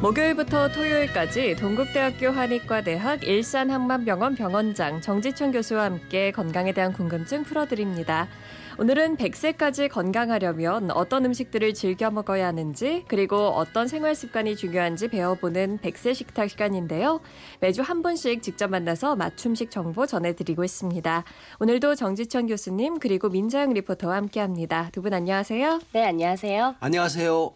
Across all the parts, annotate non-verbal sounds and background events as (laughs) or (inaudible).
목요일부터 토요일까지 동국대학교 한의과대학 일산항만병원 병원장 정지천 교수와 함께 건강에 대한 궁금증 풀어드립니다. 오늘은 100세까지 건강하려면 어떤 음식들을 즐겨 먹어야 하는지 그리고 어떤 생활 습관이 중요한지 배워보는 100세 식탁 시간인데요. 매주 한 분씩 직접 만나서 맞춤식 정보 전해드리고 있습니다. 오늘도 정지천 교수님 그리고 민자영 리포터와 함께합니다. 두 분 안녕하세요. 네, 안녕하세요. 안녕하세요.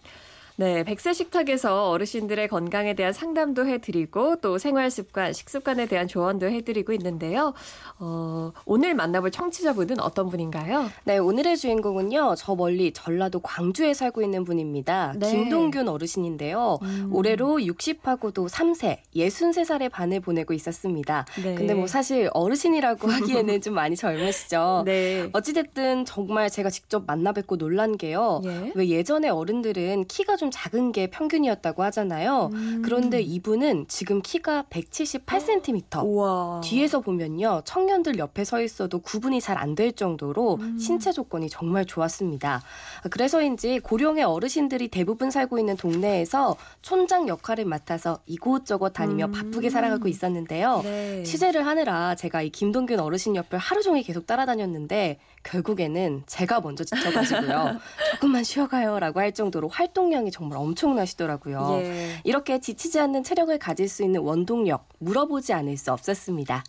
네, 백세 식탁에서 어르신들의 건강에 대한 상담도 해드리고 또 생활 습관, 식습관에 대한 조언도 해드리고 있는데요. 어, 오늘 만나볼 청취자분은 어떤 분인가요? 네, 오늘의 주인공은요. 저 멀리 전라도 광주에 살고 있는 분입니다. 네. 김동균 어르신인데요. 음. 올해로 60하고도 3세, 63살의 반을 보내고 있었습니다. 네. 근데 뭐 사실 어르신이라고 (laughs) 하기에는 좀 많이 젊으시죠. 네. 어찌됐든 정말 제가 직접 만나 뵙고 놀란 게요. 예. 왜 예전에 어른들은 키가 좀 작은 게 평균이었다고 하잖아요. 음. 그런데 이분은 지금 키가 178cm. (gasps) 우와. 뒤에서 보면요. 청년들 옆에 서 있어도 구분이 잘 안 될 정도로 음. 신체 조건이 정말 좋았습니다. 그래서인지 고령의 어르신들이 대부분 살고 있는 동네에서 촌장 역할을 맡아서 이곳저곳 다니며 음. 바쁘게 살아가고 있었는데요. 네. 취재를 하느라 제가 이 김동균 어르신 옆을 하루 종일 계속 따라다녔는데 결국에는 제가 먼저 지쳐가지고요. (laughs) 조금만 쉬어가요라고 할 정도로 활동량이 정말 엄청나시더라고요. 예. 이렇게 지치지 않는 체력을 가질 수 있는 원동력 물어보지 않을 수 없었습니다.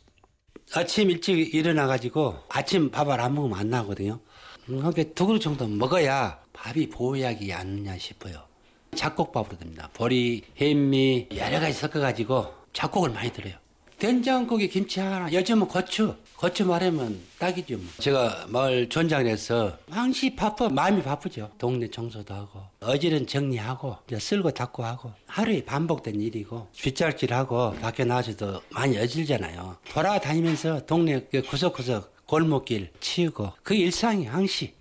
아침 일찍 일어나가지고 아침 밥을 안 먹으면 안 나거든요. 그러니까 두 그릇 정도 먹어야 밥이 보약이 않느냐 싶어요. 잡곡밥으로 됩니다. 보리, 햄미 여러 가지 섞어가지고 잡곡을 많이 들어요. 된장국에 김치 하나, 요즘은 고추. 고추 말하면 딱이죠. 뭐. 제가 마을 촌장에서 항시 바빠, 마음이 바쁘죠. 동네 청소도 하고, 어지른 정리하고, 쓸고 닦고 하고, 하루에 반복된 일이고, 뒷잘질하고, 밖에 나와서도 많이 어질잖아요. 돌아다니면서 동네 그 구석구석 골목길 치우고, 그 일상이 항시.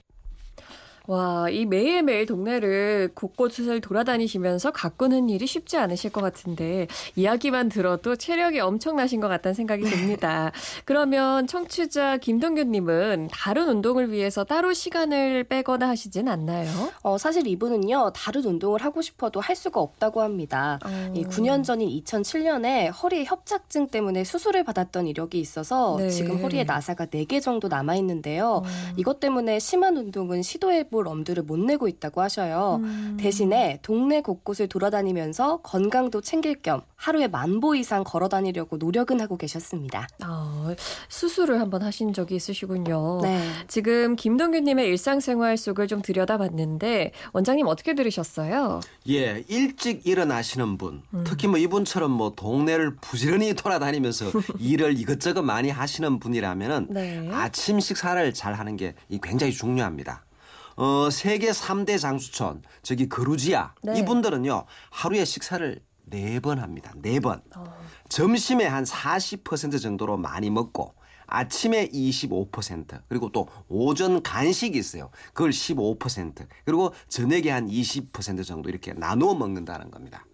와, 이 매일매일 동네를 곳곳을 돌아다니시면서 가꾸는 일이 쉽지 않으실 것 같은데 이야기만 들어도 체력이 엄청나신 것 같다는 생각이 듭니다. (laughs) 그러면 청취자 김동균 님은 다른 운동을 위해서 따로 시간을 빼거나 하시진 않나요? 어, 사실 이분은요, 다른 운동을 하고 싶어도 할 수가 없다고 합니다. 어. 이 9년 전인 2007년에 허리 협착증 때문에 수술을 받았던 이력이 있어서 네. 지금 허리에 나사가 4개 정도 남아 있는데요. 어. 이것 때문에 심한 운동은 시도해 볼 엄두를 못 내고 있다고 하셔요. 음. 대신에 동네 곳곳을 돌아다니면서 건강도 챙길 겸 하루에 만보 이상 걸어 다니려고 노력은 하고 계셨습니다. 아, 수술을 한번 하신 적이 있으시군요. 네. 지금 김동균님의 일상생활 속을 좀 들여다봤는데 원장님 어떻게 들으셨어요? 예, 일찍 일어나시는 분, 음. 특히 뭐 이분처럼 뭐 동네를 부지런히 (laughs) 돌아다니면서 일을 이것저것 많이 하시는 분이라면은 네. 아침 식사를 잘 하는 게이 굉장히 중요합니다. 어, 세계 3대 장수촌, 저기 그루지아, 네. 이분들은요, 하루에 식사를 네 번 합니다. 네 번. 점심에 한 40% 정도로 많이 먹고 아침에 25% 그리고 또 오전 간식이 있어요. 그걸 15% 그리고 저녁에 한 20% 정도 이렇게 나누어 먹는다는 겁니다.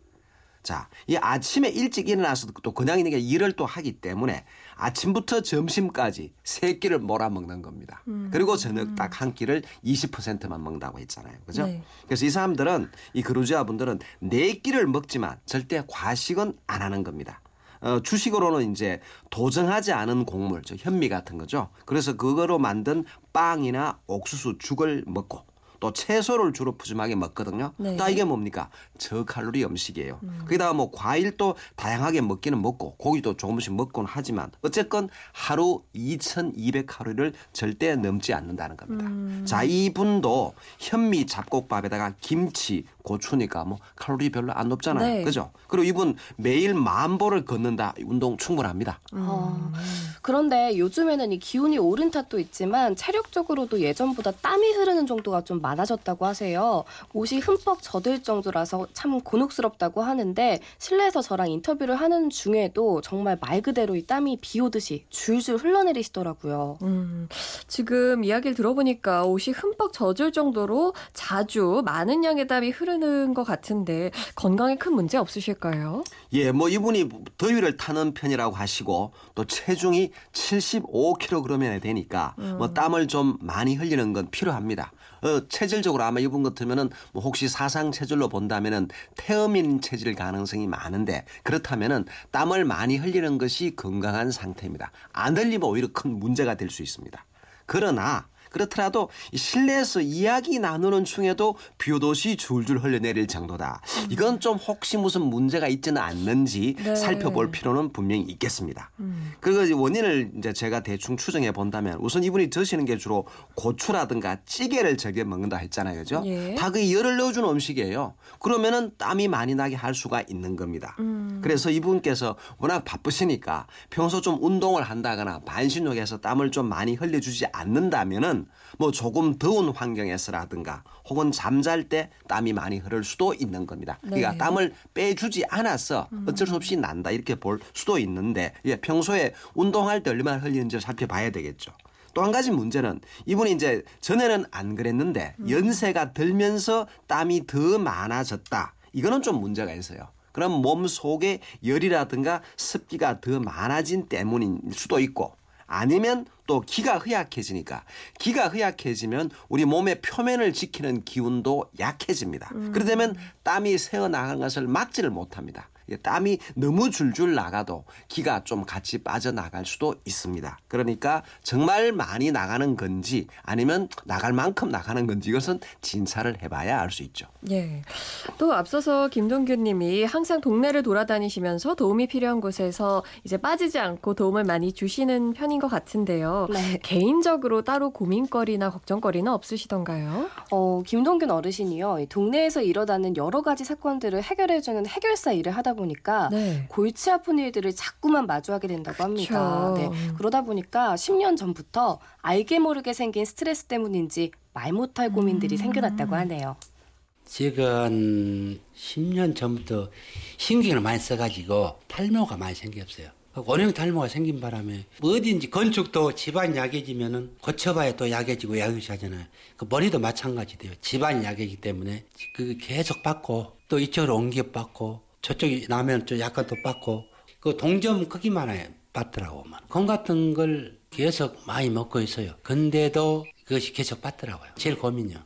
자, 이 아침에 일찍 일어나서 또 그냥 있는 게 일을 또 하기 때문에 아침부터 점심까지 세 끼를 몰아 먹는 겁니다. 그리고 저녁 딱 한 끼를 20%만 먹는다고 했잖아요. 그죠? 네. 그래서 이 사람들은 이 그루지아 분들은 네 끼를 먹지만 절대 과식은 안 하는 겁니다. 어, 주식으로는 이제 도정하지 않은 곡물, 저 현미 같은 거죠. 그래서 그거로 만든 빵이나 옥수수 죽을 먹고 또 채소를 주로 푸짐하게 먹거든요. 네. 또 이게 뭡니까? 저칼로리 음식이에요. 거기다가 뭐 과일도 다양하게 먹기는 먹고 고기도 조금씩 먹곤 하지만 어쨌건 하루 2,200칼로리를 절대 넘지 않는다는 겁니다. 자, 이분도 현미 잡곡밥에다가 김치, 고추니까 뭐 칼로리 별로 안 높잖아요. 네. 그죠? 그리고 이분 매일 만 보를 걷는다. 운동 충분합니다. 어, 그런데 요즘에는 이 기온이 오른 탓도 있지만 체력적으로도 예전보다 땀이 흐르는 정도가 좀 많아졌다고 하세요. 옷이 흠뻑 젖을 정도라서 참 곤혹스럽다고 하는데 실내에서 저랑 인터뷰를 하는 중에도 정말 말 그대로 이 땀이 비 오듯이 줄줄 흘러내리시더라고요. 음, 지금 이야기를 들어보니까 옷이 흠뻑 젖을 정도로 자주 많은 양의 땀이 흐르는 것 같은데 건강에 큰 문제 없으실까요? 예, 뭐 이분이 더위를 타는 편이라고 하시고 또 체중이 75kg이 되니까 뭐 땀을 좀 많이 흘리는 건 필요합니다. 어, 체질적으로 아마 이분 같으면은 뭐 혹시 사상 체질로 본다면은 태음인 체질 가능성이 많은데 그렇다면은 땀을 많이 흘리는 것이 건강한 상태입니다. 안 흘리면 오히려 큰 문제가 될 수 있습니다. 그러나 그렇더라도 실내에서 이야기 나누는 중에도 비오도시 줄줄 흘러내릴 정도다. 이건 좀 혹시 무슨 문제가 있지는 않는지 네. 살펴볼 필요는 분명히 있겠습니다. 그리고 원인을 이제 제가 대충 추정해 본다면 우선 이분이 드시는 게 주로 고추라든가 찌개를 즐겨 먹는다 했잖아요. 그죠? 예. 다그 열을 넣어주는 음식이에요. 그러면은 땀이 많이 나게 할 수가 있는 겁니다. 음. 그래서 이분께서 워낙 바쁘시니까 평소 좀 운동을 한다거나 반신욕해서 땀을 좀 많이 흘려주지 않는다면은 뭐 조금 더운 환경에서라든가 혹은 잠잘 때 땀이 많이 흐를 수도 있는 겁니다. 그러니까 네. 땀을 빼주지 않아서 어쩔 수 없이 난다 이렇게 볼 수도 있는데 예, 평소에 운동할 때 얼마나 흘리는지 살펴봐야 되겠죠. 또한 가지 문제는 이분이 이제 전에는 안 그랬는데 연세가 들면서 땀이 더 많아졌다. 이거는 좀 문제가 있어요. 그럼 몸 속에 열이라든가 습기가 더 많아진 때문일 수도 있고 아니면 또 기가 흐약해지니까 기가 흐약해지면 우리 몸의 표면을 지키는 기운도 약해집니다. 그러다면 땀이 새어나가는 것을 막지를 못합니다. 예, 땀이 너무 줄줄 나가도 기가 좀 같이 빠져나갈 수도 있습니다. 그러니까 정말 많이 나가는 건지 아니면 나갈 만큼 나가는 건지 이것은 진찰을 해봐야 알 수 있죠. 예. 또 앞서서 김동규 님이 항상 동네를 돌아다니시면서 도움이 필요한 곳에서 이제 빠지지 않고 도움을 많이 주시는 편인 것 같은데요. 네. 개인적으로 따로 고민거리나 걱정거리는 없으시던가요? 어, 김동균 어르신이요. 이 동네에서 일어나는 여러 가지 사건들을 해결해주는 해결사 일을 하다 보니까 네. 골치 아픈 일들을 자꾸만 마주하게 된다고 합니다. 그쵸. 네. 그러다 보니까 10년 전부터 알게 모르게 생긴 스트레스 때문인지 말 못할 고민들이 생겨났다고 하네요. 제가 한 10년 전부터 신경을 많이 써가지고 탈모가 많이 생겼어요. 원형 탈모가 생긴 바람에 어디든지 건축도 집안 약해지면은 고쳐봐야 또 약해지고 약해지잖아요. 그 머리도 마찬가지돼요. 집안 약해지기 때문에 그 계속 받고 또 이쪽으로 옮겨 받고 저쪽이 나면 또 약간 또 받고 그 동점 크기만 해 받더라고. 건 같은 걸 계속 많이 먹고 있어요. 근데도 그것이 계속 받더라고요. 제일 고민이요.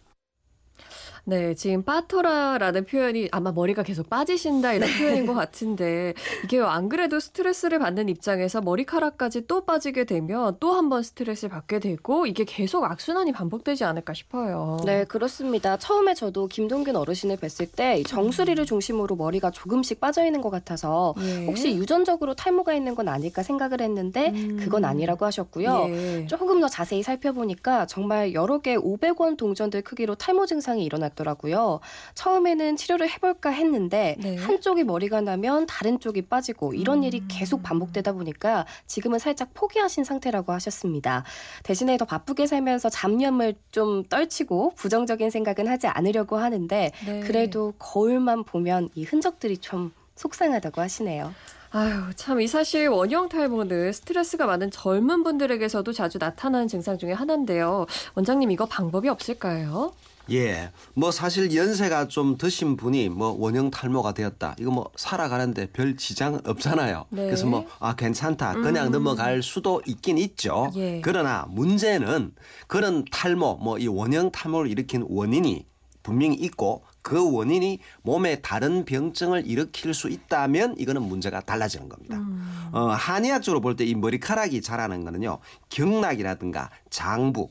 네, 지금 빠토라라는 표현이 아마 머리가 계속 빠지신다 이런 표현인 것 같은데 이게 안 그래도 스트레스를 받는 입장에서 머리카락까지 또 빠지게 되면 또 한 번 스트레스를 받게 되고 이게 계속 악순환이 반복되지 않을까 싶어요. 네, 그렇습니다. 처음에 저도 김동균 어르신을 뵀을 때이 정수리를 중심으로 머리가 조금씩 빠져 있는 것 같아서 예. 혹시 유전적으로 탈모가 있는 건 아닐까 생각을 했는데 음. 그건 아니라고 하셨고요. 예. 조금 더 자세히 살펴보니까 정말 여러 개 500원 동전들 크기로 탈모 증상이 일어 났더라고요. 처음에는 치료를 해볼까 했는데 네. 한쪽이 머리가 나면 다른 쪽이 빠지고 이런 음. 일이 계속 반복되다 보니까 지금은 살짝 포기하신 상태라고 하셨습니다. 대신에 더 바쁘게 살면서 잡념을 좀 떨치고 부정적인 생각은 하지 않으려고 하는데 네. 그래도 거울만 보면 이 흔적들이 좀 속상하다고 하시네요. 아유, 참, 이 사실 원형 탈모는 스트레스가 많은 젊은 분들에게서도 자주 나타나는 증상 중에 하나인데요. 원장님, 이거 방법이 없을까요? 예. 뭐 사실 연세가 좀 드신 분이 뭐 원형 탈모가 되었다. 이거 뭐 살아가는데 별 지장 없잖아요. 네. 그래서 뭐 아 괜찮다. 그냥 음. 넘어갈 수도 있긴 있죠. 예. 그러나 문제는 그런 탈모 뭐 이 원형 탈모를 일으킨 원인이 분명히 있고 그 원인이 몸에 다른 병증을 일으킬 수 있다면 이거는 문제가 달라지는 겁니다. 음. 어, 한의학적으로 볼 때 이 머리카락이 자라는 거는요. 경락이라든가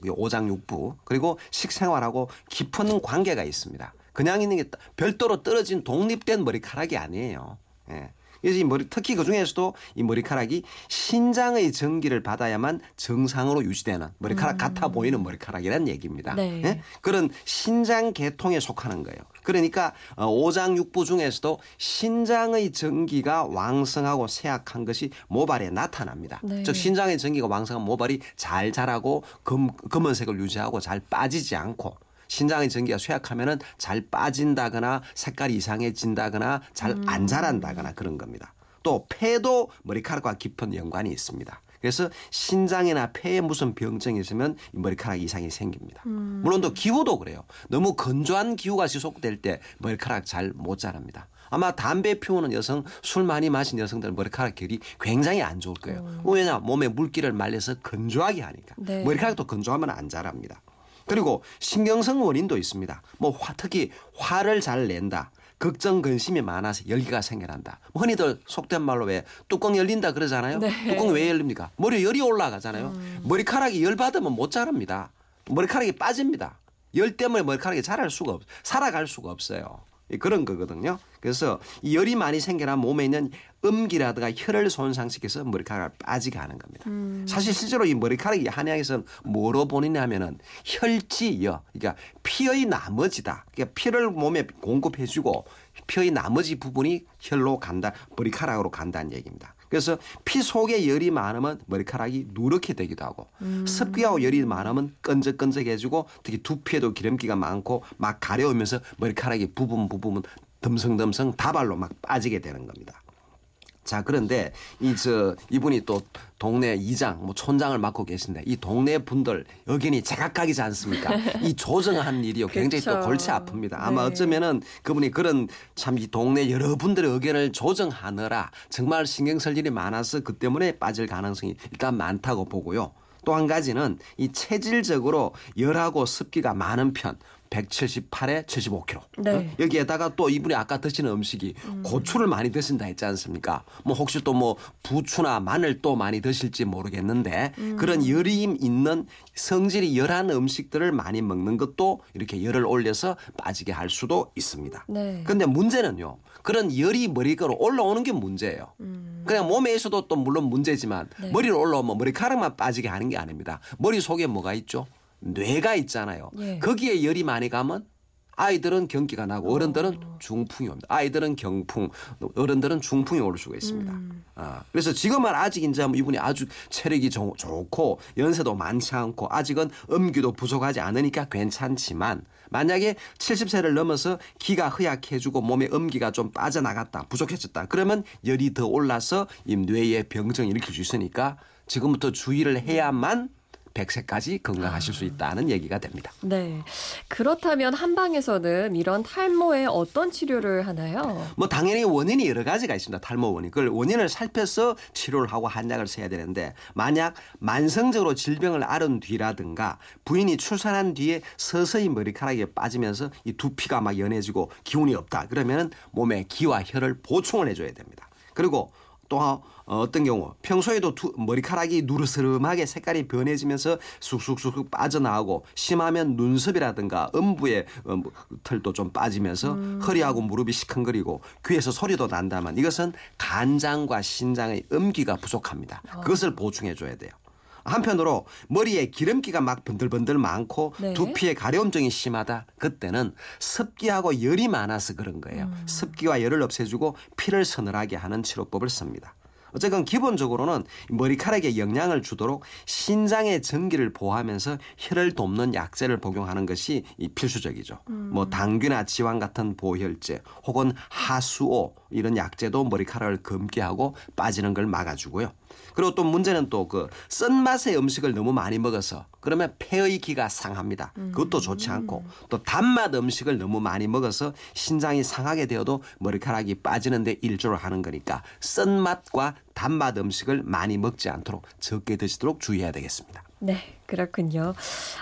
이 오장육부 그리고 식생활하고 깊은 관계가 있습니다. 그냥 있는 게 별도로 떨어진 독립된 머리카락이 아니에요. 예. 그래서 이 머리 특히 그 중에서도 이 머리카락이 신장의 전기를 받아야만 정상으로 유지되는 머리카락 같아 보이는 머리카락이라는 얘기입니다. 네. 예? 그런 신장 계통에 속하는 거예요. 그러니까 어, 오장육부 중에서도 신장의 전기가 왕성하고 쇠약한 것이 모발에 나타납니다. 네. 즉 신장의 전기가 왕성한 모발이 잘 자라고 검, 검은색을 유지하고 잘 빠지지 않고 신장의 전기가 쇠약하면은 잘 빠진다거나 색깔이 이상해진다거나 잘안 자란다거나 그런 겁니다. 또 폐도 머리카락과 깊은 연관이 있습니다. 그래서 신장이나 폐에 무슨 병증이 있으면 이 머리카락 이상이 생깁니다. 물론 또 기후도 그래요. 너무 건조한 기후가 지속될 때 머리카락 잘 못 자랍니다. 아마 담배 피우는 여성, 술 많이 마신 여성들 머리카락 결이 굉장히 안 좋을 거예요. 왜냐? 몸에 물기를 말려서 건조하게 하니까. 네. 머리카락도 건조하면 안 자랍니다. 그리고 신경성 원인도 있습니다. 뭐 화, 특히 화를 잘 낸다. 걱정 근심이 많아서 열기가 생겨난다. 뭐 흔히들 속된 말로 왜 뚜껑 열린다 그러잖아요. 네. 뚜껑 왜 열립니까? 머리에 열이 올라가잖아요. 머리카락이 열 받으면 못 자랍니다. 머리카락이 빠집니다. 열 때문에 머리카락이 자랄 수가 없, 살아갈 수가 없어요. 예, 그런 거거든요. 그래서 이 열이 많이 생겨나 몸에 있는 음기라든가 혈을 손상시켜서 머리카락이 빠지게 하는 겁니다. 사실 실제로 이 머리카락이 한의학에서는 뭐로 보느냐면은 혈지여, 그러니까 피의 나머지다. 그러니까 피를 몸에 공급해주고 피의 나머지 부분이 혈로 간다, 머리카락으로 간다는 얘기입니다. 그래서 피 속에 열이 많으면 머리카락이 누렇게 되기도 하고 습기하고 열이 많으면 끈적끈적해지고 특히 두피에도 기름기가 많고 막 가려우면서 머리카락이 부분 부분 듬성듬성 다발로 막 빠지게 되는 겁니다. 자 그런데 이 저 이분이 또 동네 이장 뭐 촌장을 맡고 계신데 이 동네 분들 의견이 제각각이지 않습니까? 이 (laughs) 조정하는 일이요 굉장히 또 그렇죠. 골치 아픕니다. 아마 네. 어쩌면은 그분이 그런 참 이 동네 여러분들의 의견을 조정하느라 정말 신경 쓸 일이 많아서 그 때문에 빠질 가능성이 일단 많다고 보고요. 또 한 가지는 이 체질적으로 열하고 습기가 많은 편 178에 75kg. 네. 여기에다가 또 이분이 아까 드시는 음식이 고추를 많이 드신다 했지 않습니까? 뭐 혹시 또 뭐 부추나 마늘 또 많이 드실지 모르겠는데 그런 열이 있는 성질이 열한 음식들을 많이 먹는 것도 이렇게 열을 올려서 빠지게 할 수도 있습니다. 네. 근데 문제는요. 그런 열이 머리카락으로 올라오는 게 문제예요. 그냥 몸에 있어도 또 물론 문제지만 네. 머리로 올라오면 머리카락만 빠지게 하는 게 아닙니다. 머리 속에 뭐가 있죠? 뇌가 있잖아요. 예. 거기에 열이 많이 가면 아이들은 경기가 나고 어른들은 중풍이 옵니다. 아이들은 경풍, 어른들은 중풍이 올 수가 있습니다. 아, 그래서 지금은 아직 이제 이분이 아주 체력이 좋, 좋고 연세도 많지 않고 아직은 음기도 부족하지 않으니까 괜찮지만 만약에 70세를 넘어서 기가 허약해지고 몸에 음기가 좀 빠져나갔다, 부족해졌다. 그러면 열이 더 올라서 이 뇌에 병증을 일으킬 수 있으니까 지금부터 주의를 해야만 100세까지 건강하실 수 있다는 얘기가 됩니다. 네. 그렇다면 한방에서는 이런 탈모에 어떤 치료를 하나요? 뭐 당연히 원인이 여러 가지가 있습니다. 탈모 원인. 그걸 원인을 살펴서 치료를 하고 한약을 써야 되는데 만약 만성적으로 질병을 앓은 뒤라든가 부인이 출산한 뒤에 서서히 머리카락이 빠지면서 이 두피가 막 연해지고 기운이 없다. 그러면은 몸에 기와 혈을 보충을 해줘야 됩니다. 그리고 또 어떤 경우 평소에도 두- 머리카락이 누르스름하게 색깔이 변해지면서 쑥쑥쑥 빠져나오고 심하면 눈썹이라든가 음부의 어, 뭐, 털도 좀 빠지면서 허리하고 무릎이 시큰거리고 귀에서 소리도 난다면 이것은 간장과 신장의 음기가 부족합니다. 그것을 보충해 줘야 돼요. 한편으로 머리에 기름기가 막 번들번들 많고 네. 두피에 가려움증이 심하다. 그때는 습기하고 열이 많아서 그런 거예요. 습기와 열을 없애주고 피를 서늘하게 하는 치료법을 씁니다. 어쨌건 기본적으로는 머리카락에 영향을 주도록 신장의 전기를 보호하면서 혈을 돕는 약제를 복용하는 것이 이 필수적이죠. 뭐 당귀나 지왕 같은 보혈제 혹은 하수오 이런 약제도 머리카락을 검게 하고 빠지는 걸 막아주고요. 그리고 또 문제는 또 그 쓴맛의 음식을 너무 많이 먹어서 그러면 폐의 기가 상합니다. 그것도 좋지 않고 또 단맛 음식을 너무 많이 먹어서 신장이 상하게 되어도 머리카락이 빠지는데 일조를 하는 거니까 쓴맛과 단맛 음식을 많이 먹지 않도록 적게 드시도록 주의해야 되겠습니다. 네, 그렇군요.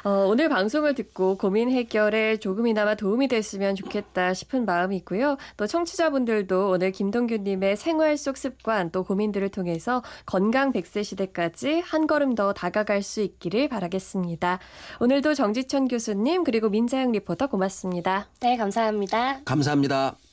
어, 오늘 방송을 듣고 고민 해결에 조금이나마 도움이 됐으면 좋겠다 싶은 마음이고요. 또 청취자분들도 오늘 김동규님의 생활 속 습관 또 고민들을 통해서 건강 100세 시대까지 한 걸음 더 다가갈 수 있기를 바라겠습니다. 오늘도 정지천 교수님 그리고 민자영 리포터 고맙습니다. 네, 감사합니다. 감사합니다.